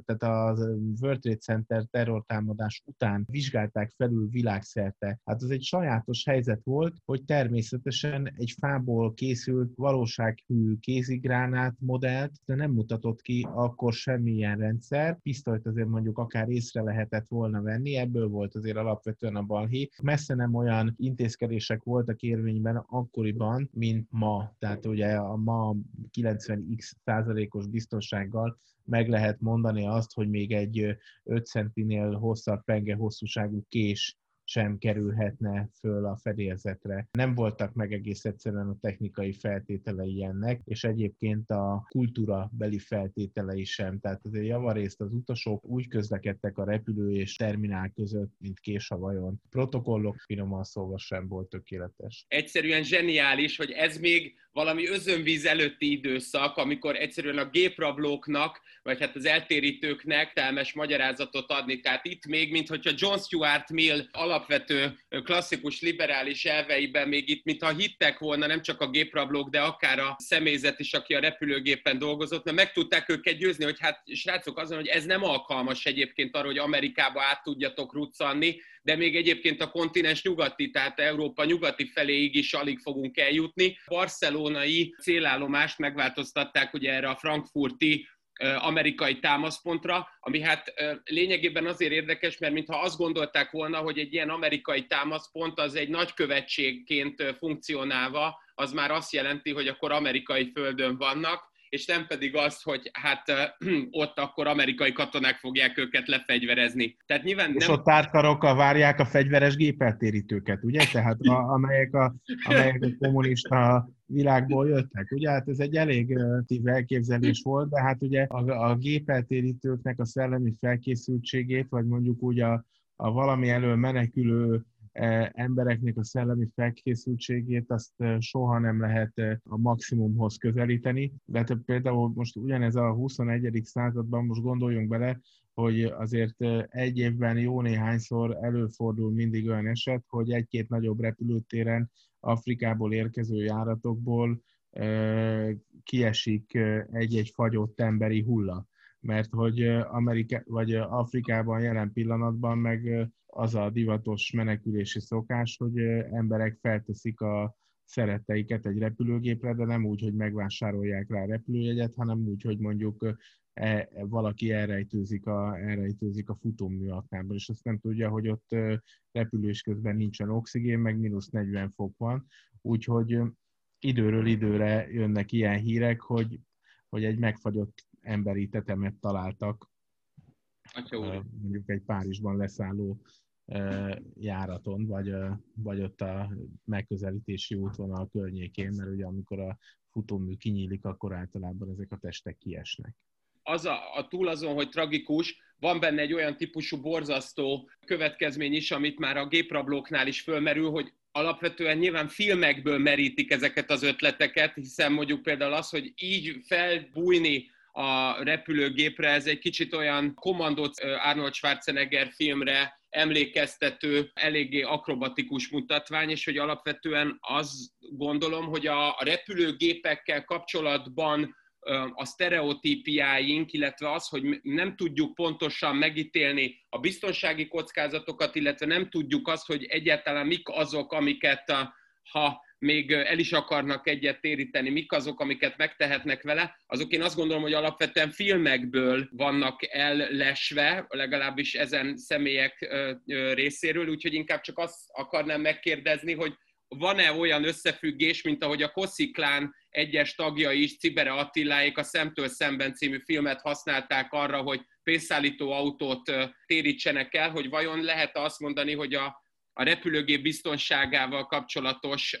Speaker 1: tehát a World Trade Center terrortámadás után vizsgálták felül világszerte. Hát az egy sajátos helyzet volt, hogy természetesen egy fából készült valósághű kézigránát modellt, de nem mutatott ki akkor semmilyen rendszer. Pisztolyt azért mondjuk akár észre lehetett volna venni, ebből volt azért alapvetően a balhé. Messze nem olyan intézkedések voltak érvényben akkoriban, mint ma. Tehát ugye a ma 90x százalékos biztonsággal meg lehet mondani azt, hogy még egy 5 centinél hosszabb penge hosszúságú kés sem kerülhetne föl a fedélzetre. Nem voltak meg egész egyszerűen a technikai feltételei ennek, és egyébként a kultúra beli feltételei sem. Tehát azért javarészt az utasok úgy közlekedtek a repülő és terminál között, mint kés a vajon. Protokollok finoman szóval sem volt tökéletes.
Speaker 3: Egyszerűen zseniális, hogy ez még valami özönvíz előtti időszak, amikor egyszerűen a géprablóknak, vagy hát az eltérítőknek telmes magyarázatot adni. Tehát itt még, mint hogyha John Stuart Mill alapvető klasszikus liberális elveiben még itt, mintha hittek volna nem csak a géprablók, de akár a személyzet is, aki a repülőgépen dolgozott, mert meg tudták őket győzni, hogy hát srácok azon, hogy ez nem alkalmas egyébként arra, hogy Amerikába át tudjatok ruccanni, de még egyébként a kontinens nyugati, tehát Európa nyugati feléig is alig fogunk eljutni. Barcelonai célállomást megváltoztatták ugye erre a frankfurti amerikai támaszpontra, ami hát lényegében azért érdekes, mert mintha azt gondolták volna, hogy egy ilyen amerikai támaszpont az egy nagykövetségként funkcionálva, az már azt jelenti, hogy akkor amerikai földön vannak, és nem pedig az, hogy hát ott akkor amerikai katonák fogják őket lefegyverezni. Tehát nyilván
Speaker 1: és nem... ott tárkarokkal várják a fegyveres gépeltérítőket, ugye? Tehát a, amelyek, a, amelyek a kommunista világból jöttek. Ugye hát ez egy elég tív elképzelés volt, de hát ugye a, a gépeltérítőknek a szellemi felkészültségét, vagy mondjuk úgy a, a valami elől menekülő embereknek a szellemi felkészültségét azt e, soha nem lehet e, a maximumhoz közelíteni. De például most ugyanez a 21. században most gondoljunk bele, hogy azért egy évben jó néhányszor előfordul mindig olyan eset, hogy egy-két nagyobb repülőtéren Afrikából érkező járatokból kiesik egy-egy fagyott emberi hulla mert hogy Amerika, vagy Afrikában jelen pillanatban meg az a divatos menekülési szokás, hogy emberek felteszik a szeretteiket egy repülőgépre, de nem úgy, hogy megvásárolják rá a repülőjegyet, hanem úgy, hogy mondjuk e, valaki elrejtőzik a, elrejtőzik a futóműaknában, és azt nem tudja, hogy ott repülés közben nincsen oxigén, meg mínusz 40 fok van, úgyhogy időről időre jönnek ilyen hírek, hogy, hogy egy megfagyott emberi tetemet találtak, Atya mondjuk egy Párizsban leszálló járaton, vagy, vagy ott a megközelítési útvonal környékén, mert ugye amikor a futómű kinyílik, akkor általában ezek a testek kiesnek.
Speaker 3: Az a, a túl azon, hogy tragikus, van benne egy olyan típusú borzasztó következmény is, amit már a géprablóknál is fölmerül, hogy alapvetően nyilván filmekből merítik ezeket az ötleteket, hiszen mondjuk például az, hogy így felbújni a repülőgépre, ez egy kicsit olyan kommandót Arnold Schwarzenegger filmre emlékeztető, eléggé akrobatikus mutatvány, és hogy alapvetően azt gondolom, hogy a repülőgépekkel kapcsolatban a sztereotípiáink, illetve az, hogy nem tudjuk pontosan megítélni a biztonsági kockázatokat, illetve nem tudjuk azt, hogy egyáltalán mik azok, amiket ha még el is akarnak egyet téríteni, mik azok, amiket megtehetnek vele, azok én azt gondolom, hogy alapvetően filmekből vannak ellesve, legalábbis ezen személyek részéről, úgyhogy inkább csak azt akarnám megkérdezni, hogy van-e olyan összefüggés, mint ahogy a Kosziklán egyes tagjai is, Cibere Attiláék a Szemtől szemben című filmet használták arra, hogy pénzszállító autót térítsenek el, hogy vajon lehet azt mondani, hogy a, a repülőgép biztonságával kapcsolatos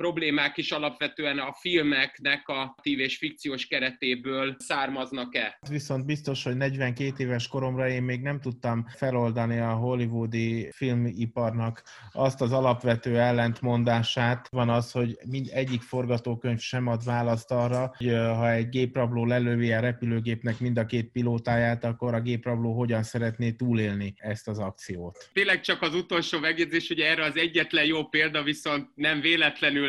Speaker 3: problémák is alapvetően a filmeknek a tív és fikciós keretéből származnak-e?
Speaker 1: Viszont biztos, hogy 42 éves koromra én még nem tudtam feloldani a hollywoodi filmiparnak azt az alapvető ellentmondását. Van az, hogy mind egyik forgatókönyv sem ad választ arra, hogy ha egy géprabló lelövi a repülőgépnek mind a két pilótáját, akkor a géprabló hogyan szeretné túlélni ezt az akciót.
Speaker 3: Tényleg csak az utolsó megjegyzés, hogy erre az egyetlen jó példa viszont nem véletlenül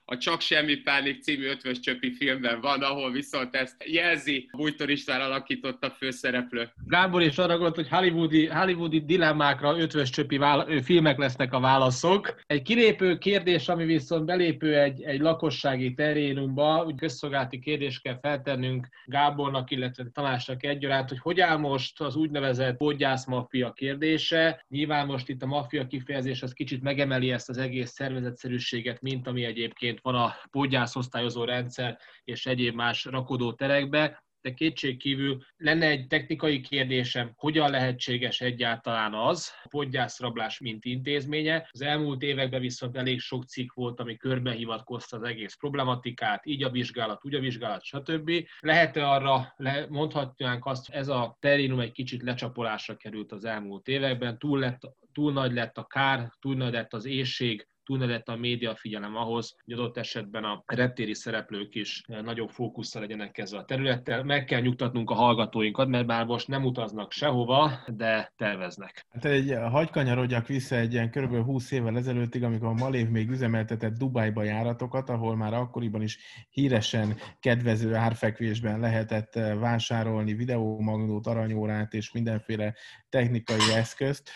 Speaker 3: a Csak Semmi Pánik című ötvös csöpi filmben van, ahol viszont ezt jelzi Bújtor István alakította főszereplő.
Speaker 2: Gábor is arra gondolt, hogy hollywoodi, hollywoodi dilemmákra ötvös csöpi vála- filmek lesznek a válaszok. Egy kilépő kérdés, ami viszont belépő egy, egy lakossági terénumba, úgy közszolgálati kérdést kell feltennünk Gábornak, illetve Tamásnak egyaránt, hogy hogy áll most az úgynevezett podgyász maffia kérdése. Nyilván most itt a maffia kifejezés az kicsit megemeli ezt az egész szervezetszerűséget, mint ami egyébként van a podgyász osztályozó rendszer és egyéb más rakodó terekbe, de kétségkívül lenne egy technikai kérdésem, hogyan lehetséges egyáltalán az, a podgyászrablás mint intézménye. Az elmúlt években viszont elég sok cikk volt, ami körbehivatkozta az egész problematikát, így a vizsgálat, úgy a vizsgálat, stb. Lehet-e arra, mondhatnánk azt, ez a terénum egy kicsit lecsapolásra került az elmúlt években, túl, lett, túl nagy lett a kár, túl nagy lett az éjség, túl a média figyelem ahhoz, hogy adott esetben a reptéri szereplők is eh, nagyobb fókusszal legyenek ezzel a területtel. Meg kell nyugtatnunk a hallgatóinkat, mert már most nem utaznak sehova, de terveznek.
Speaker 1: Hát egy, hagy kanyarodjak vissza egy ilyen kb. 20 évvel ezelőttig, amikor a Malév még üzemeltetett Dubájba járatokat, ahol már akkoriban is híresen kedvező árfekvésben lehetett eh, vásárolni videómagnót, aranyórát és mindenféle technikai eszközt.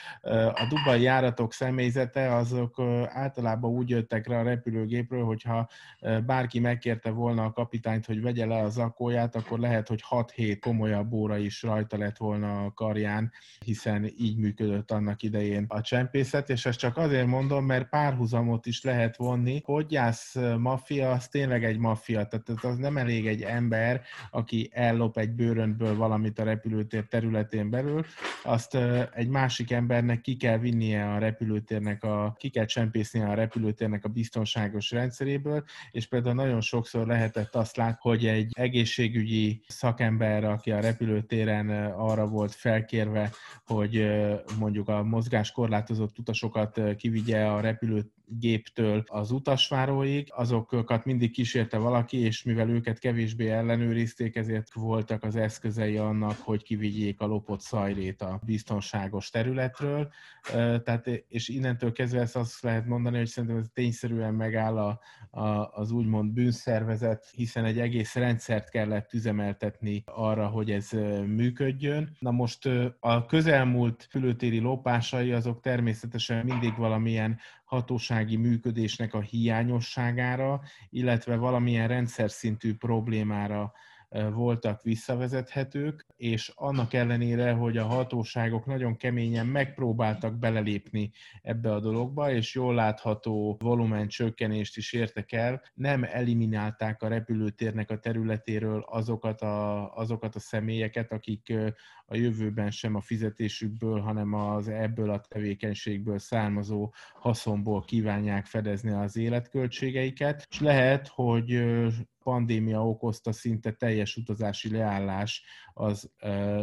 Speaker 1: A dubai járatok személyzete azok általában úgy jöttek rá a repülőgépről, hogyha bárki megkérte volna a kapitányt, hogy vegye le a zakóját, akkor lehet, hogy 6-7 komolyabb óra is rajta lett volna a karján, hiszen így működött annak idején a csempészet, és ezt csak azért mondom, mert párhuzamot is lehet vonni. Podgyász maffia, az tényleg egy maffia, tehát az nem elég egy ember, aki ellop egy bőröntből valamit a repülőtér területén belül, azt egy másik embernek ki kell vinnie a repülőtérnek, a, ki kell csempészni a repülőtérnek a biztonságos rendszeréből, és például nagyon sokszor lehetett azt látni, hogy egy egészségügyi szakember, aki a repülőtéren arra volt felkérve, hogy mondjuk a mozgáskorlátozott utasokat kivigye a repülőt géptől az utasváróig, azokat mindig kísérte valaki, és mivel őket kevésbé ellenőrizték, ezért voltak az eszközei annak, hogy kivigyék a lopott szajrét a biztonságos területről. Tehát, és innentől kezdve ezt azt lehet mondani, hogy szerintem ez tényszerűen megáll a, a, az úgymond bűnszervezet, hiszen egy egész rendszert kellett üzemeltetni arra, hogy ez működjön. Na most a közelmúlt fülőtéri lopásai azok természetesen mindig valamilyen hatósági működésnek a hiányosságára, illetve valamilyen rendszer szintű problémára voltak visszavezethetők, és annak ellenére, hogy a hatóságok nagyon keményen megpróbáltak belelépni ebbe a dologba, és jól látható volumen csökkenést is értek el, nem eliminálták a repülőtérnek a területéről azokat a, azokat a személyeket, akik a jövőben sem a fizetésükből, hanem az ebből a tevékenységből származó haszonból kívánják fedezni az életköltségeiket, és lehet, hogy pandémia okozta szinte teljes utazási leállás az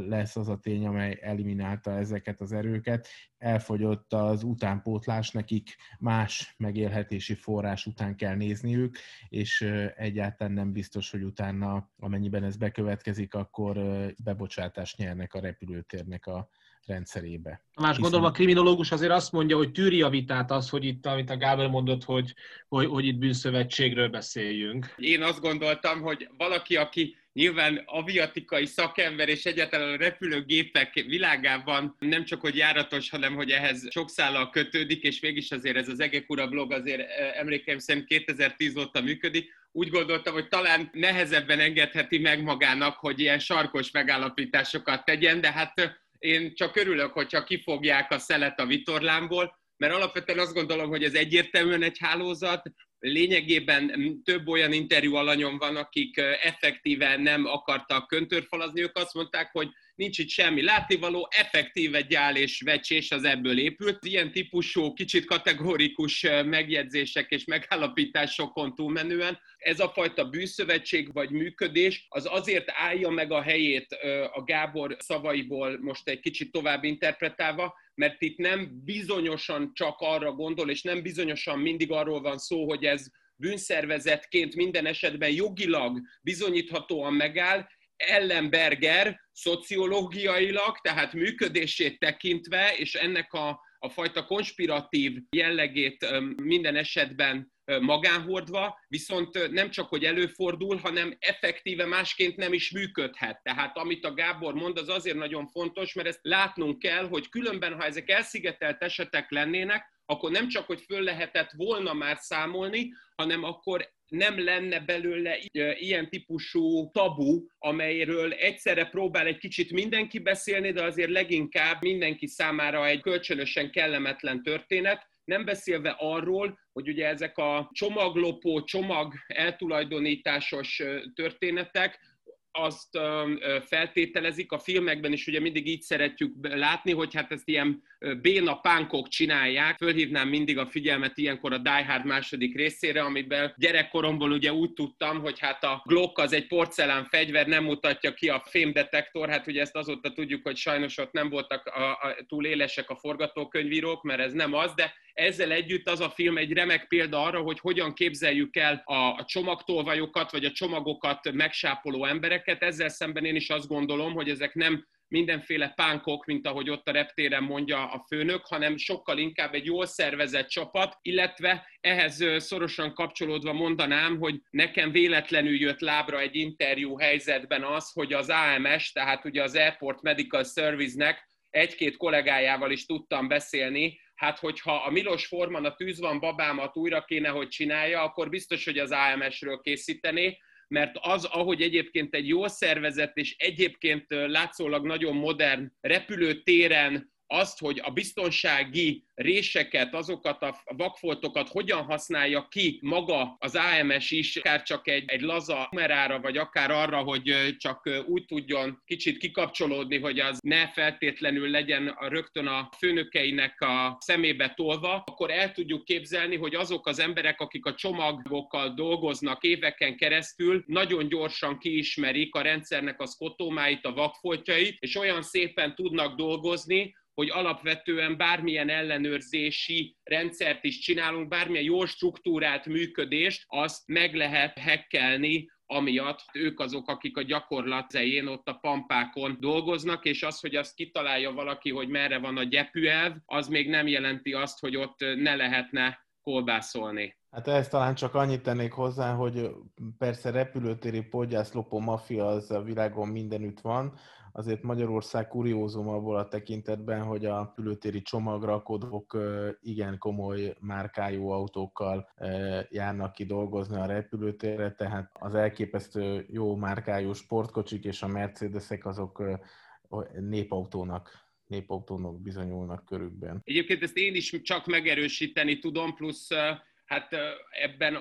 Speaker 1: lesz az a tény, amely eliminálta ezeket az erőket. Elfogyott az utánpótlás, nekik más megélhetési forrás után kell nézniük, és egyáltalán nem biztos, hogy utána, amennyiben ez bekövetkezik, akkor bebocsátást nyernek a repülőtérnek a rendszerébe.
Speaker 2: Más Hiszen... gondolom a kriminológus azért azt mondja, hogy tűri a vitát az, hogy itt, amit a Gábor mondott, hogy, hogy, hogy itt bűnszövetségről beszéljünk.
Speaker 3: Én azt gondoltam, hogy valaki, aki nyilván aviatikai szakember és egyáltalán a repülőgépek világában nem csak hogy járatos, hanem hogy ehhez sok szállal kötődik, és mégis azért ez az Egekura blog azért eh, emlékeim szerint 2010 óta működik, úgy gondoltam, hogy talán nehezebben engedheti meg magának, hogy ilyen sarkos megállapításokat tegyen, de hát én csak örülök, hogyha kifogják a szelet a vitorlámból, mert alapvetően azt gondolom, hogy ez egyértelműen egy hálózat, lényegében több olyan interjú alanyom van, akik effektíven nem akartak köntörfalazni, ők azt mondták, hogy nincs itt semmi látnivaló, effektíve gyál és vecsés az ebből épült. Ilyen típusú, kicsit kategórikus megjegyzések és megállapításokon túlmenően ez a fajta bűszövetség vagy működés az azért állja meg a helyét a Gábor szavaiból most egy kicsit tovább interpretálva, mert itt nem bizonyosan csak arra gondol, és nem bizonyosan mindig arról van szó, hogy ez bűnszervezetként minden esetben jogilag bizonyíthatóan megáll, Ellenberger szociológiailag, tehát működését tekintve, és ennek a, a fajta konspiratív jellegét minden esetben magánhordva, viszont nem csak, hogy előfordul, hanem effektíve másként nem is működhet. Tehát amit a Gábor mond, az azért nagyon fontos, mert ezt látnunk kell, hogy különben, ha ezek elszigetelt esetek lennének, akkor nem csak, hogy föl lehetett volna már számolni, hanem akkor nem lenne belőle ilyen típusú tabu, amelyről egyszerre próbál egy kicsit mindenki beszélni, de azért leginkább mindenki számára egy kölcsönösen kellemetlen történet, nem beszélve arról, hogy ugye ezek a csomaglopó, csomag eltulajdonításos történetek, azt feltételezik, a filmekben is ugye mindig így szeretjük látni, hogy hát ezt ilyen béna pánkok csinálják. Fölhívnám mindig a figyelmet ilyenkor a Die Hard második részére, amiben gyerekkoromból ugye úgy tudtam, hogy hát a Glock az egy porcelán fegyver, nem mutatja ki a fémdetektor, hát ugye ezt azóta tudjuk, hogy sajnos ott nem voltak a, a, túl élesek a forgatókönyvírók, mert ez nem az, de ezzel együtt az a film egy remek példa arra, hogy hogyan képzeljük el a, a csomagtolvajokat, vagy a csomagokat megsápoló embereket. Ezzel szemben én is azt gondolom, hogy ezek nem mindenféle pánkok, mint ahogy ott a reptéren mondja a főnök, hanem sokkal inkább egy jól szervezett csapat, illetve ehhez szorosan kapcsolódva mondanám, hogy nekem véletlenül jött lábra egy interjú helyzetben az, hogy az AMS, tehát ugye az Airport Medical Service-nek egy-két kollégájával is tudtam beszélni, hát hogyha a Milos Forman a tűz van babámat újra kéne, hogy csinálja, akkor biztos, hogy az AMS-ről készítené, mert az, ahogy egyébként egy jó szervezet és egyébként látszólag nagyon modern repülőtéren azt, hogy a biztonsági réseket, azokat a vakfoltokat hogyan használja ki maga az AMS is, akár csak egy, egy laza kamerára, vagy akár arra, hogy csak úgy tudjon kicsit kikapcsolódni, hogy az ne feltétlenül legyen a, rögtön a főnökeinek a szemébe tolva, akkor el tudjuk képzelni, hogy azok az emberek, akik a csomagokkal dolgoznak éveken keresztül, nagyon gyorsan kiismerik a rendszernek a szkotómáit, a vakfoltjait, és olyan szépen tudnak dolgozni, hogy alapvetően bármilyen ellenőrzési rendszert is csinálunk, bármilyen jól struktúrált működést, azt meg lehet hekkelni amiatt ők azok, akik a gyakorlat zején ott a pampákon dolgoznak, és az, hogy azt kitalálja valaki, hogy merre van a gyepüelv, az még nem jelenti azt, hogy ott ne lehetne kolbászolni.
Speaker 1: Hát ezt talán csak annyit tennék hozzá, hogy persze repülőtéri podgyászlopó maffia az a világon mindenütt van, azért Magyarország kuriózum abból a tekintetben, hogy a repülőtéri csomagrakodók igen komoly márkájú autókkal járnak ki dolgozni a repülőtérre, tehát az elképesztő jó márkájú sportkocsik és a Mercedesek azok népautónak népautónak bizonyulnak körükben.
Speaker 3: Egyébként ezt én is csak megerősíteni tudom, plusz hát ebben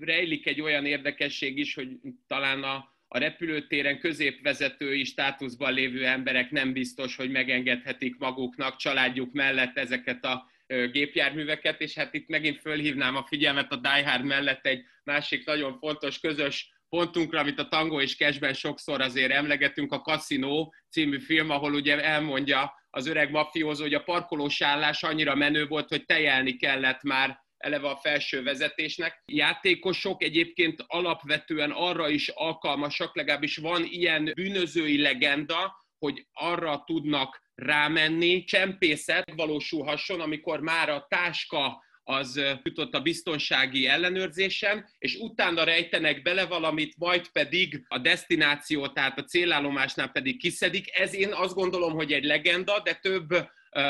Speaker 3: rejlik egy olyan érdekesség is, hogy talán a, a repülőtéren középvezetői státuszban lévő emberek nem biztos, hogy megengedhetik maguknak családjuk mellett ezeket a gépjárműveket, és hát itt megint fölhívnám a figyelmet a Die Hard mellett egy másik nagyon fontos közös pontunkra, amit a Tango és Cashben sokszor azért emlegetünk, a Casino című film, ahol ugye elmondja az öreg mafiózó, hogy a parkolós állás annyira menő volt, hogy tejelni kellett már eleve a felső vezetésnek. Játékosok egyébként alapvetően arra is alkalmasak, legalábbis van ilyen bűnözői legenda, hogy arra tudnak rámenni, csempészet valósulhasson, amikor már a táska az jutott a biztonsági ellenőrzésem, és utána rejtenek bele valamit, majd pedig a destináció, tehát a célállomásnál pedig kiszedik. Ez én azt gondolom, hogy egy legenda, de több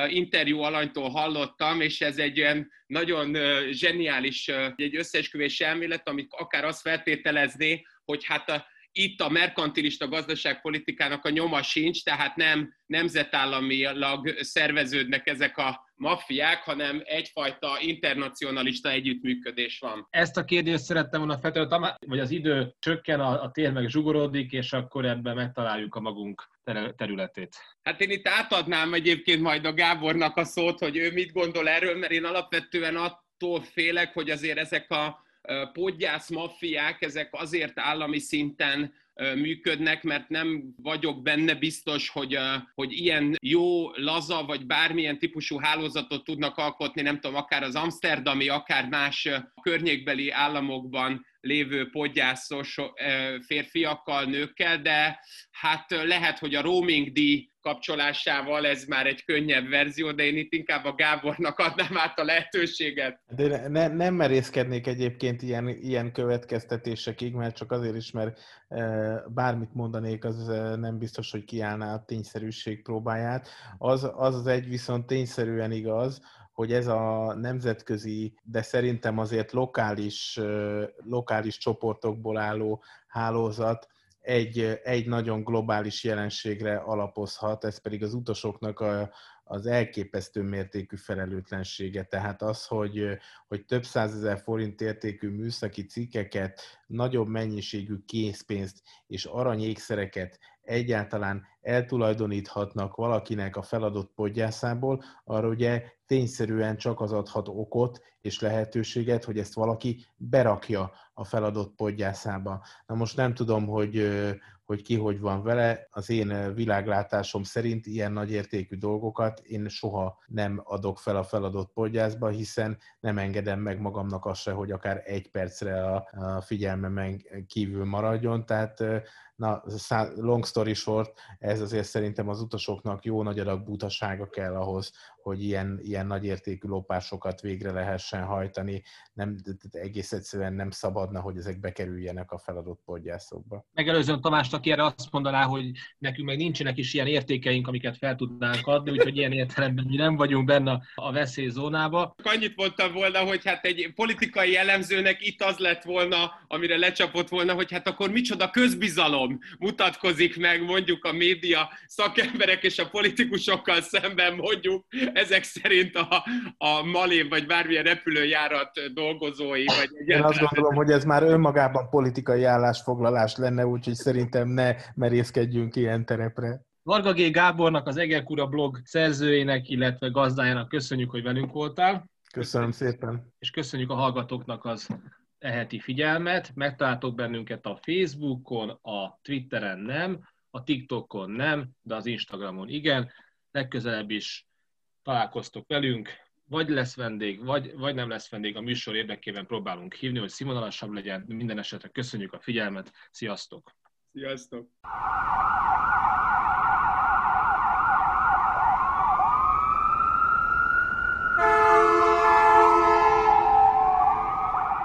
Speaker 3: interjú alanytól hallottam, és ez egy olyan nagyon zseniális egy összeesküvés elmélet, amit akár azt feltételezné, hogy hát a, itt a merkantilista gazdaságpolitikának a nyoma sincs, tehát nem nemzetállamilag szerveződnek ezek a maffiák, hanem egyfajta internacionalista együttműködés van.
Speaker 2: Ezt a kérdést szerettem volna feltenni, vagy az idő csökken, a, a tér meg zsugorodik, és akkor ebben megtaláljuk a magunk területét.
Speaker 3: Hát én itt átadnám egyébként majd a Gábornak a szót, hogy ő mit gondol erről, mert én alapvetően attól félek, hogy azért ezek a podgyász maffiák, ezek azért állami szinten működnek, mert nem vagyok benne biztos, hogy, hogy ilyen jó, laza, vagy bármilyen típusú hálózatot tudnak alkotni, nem tudom, akár az amsterdami, akár más környékbeli államokban lévő podgyászos férfiakkal, nőkkel, de hát lehet, hogy a roaming díj kapcsolásával ez már egy könnyebb verzió, de én itt inkább a Gábornak adnám át a lehetőséget.
Speaker 1: De ne, nem merészkednék egyébként ilyen, ilyen következtetésekig, mert csak azért is, mert e, bármit mondanék, az e, nem biztos, hogy kiállná a tényszerűség próbáját. Az, az az egy viszont tényszerűen igaz, hogy ez a nemzetközi, de szerintem azért lokális, e, lokális csoportokból álló hálózat, egy, egy nagyon globális jelenségre alapozhat, ez pedig az utasoknak a, az elképesztő mértékű felelőtlensége. Tehát az, hogy, hogy több százezer forint értékű műszaki cikkeket, nagyobb mennyiségű készpénzt és aranyékszereket egyáltalán eltulajdoníthatnak valakinek a feladott podgyászából, arra ugye tényszerűen csak az adhat okot és lehetőséget, hogy ezt valaki berakja a feladott podgyászába. Na most nem tudom, hogy, hogy ki hogy van vele. Az én világlátásom szerint ilyen nagy értékű dolgokat én soha nem adok fel a feladott podgyászba, hiszen nem engedem meg magamnak azt se, hogy akár egy percre a, figyelmemen kívül maradjon. Tehát na, long story short, ez azért szerintem az utasoknak jó nagy adag butasága kell ahhoz, hogy ilyen, ilyen nagyértékű lopásokat végre lehessen hajtani. Nem, egész egyszerűen nem szabadna, hogy ezek bekerüljenek a feladott podgyászokba.
Speaker 2: Megelőzően Tamásnak, aki erre azt mondaná, hogy nekünk meg nincsenek is ilyen értékeink, amiket fel tudnánk adni, úgyhogy ilyen értelemben mi nem vagyunk benne a veszélyzónába.
Speaker 3: Annyit mondtam volna, hogy hát egy politikai elemzőnek itt az lett volna, amire lecsapott volna, hogy hát akkor micsoda közbizalom mutatkozik meg mondjuk a média szakemberek és a politikusokkal szemben mondjuk ezek szerint a, a Malév vagy bármilyen repülőjárat dolgozói. Vagy
Speaker 1: Én azt gondolom, hogy ez már önmagában politikai állásfoglalás lenne, úgyhogy szerintem ne merészkedjünk ilyen terepre.
Speaker 2: Varga G. Gábornak, az Egerkura blog szerzőjének, illetve gazdájának köszönjük, hogy velünk voltál.
Speaker 1: Köszönöm szépen.
Speaker 2: És köszönjük a hallgatóknak az eheti figyelmet. Megtaláltok bennünket a Facebookon, a Twitteren nem, a TikTokon nem, de az Instagramon igen. Legközelebb is találkoztok velünk, vagy lesz vendég, vagy, vagy nem lesz vendég, a műsor érdekében próbálunk hívni, hogy színvonalasabb legyen. Minden esetre köszönjük a figyelmet, sziasztok!
Speaker 3: Sziasztok!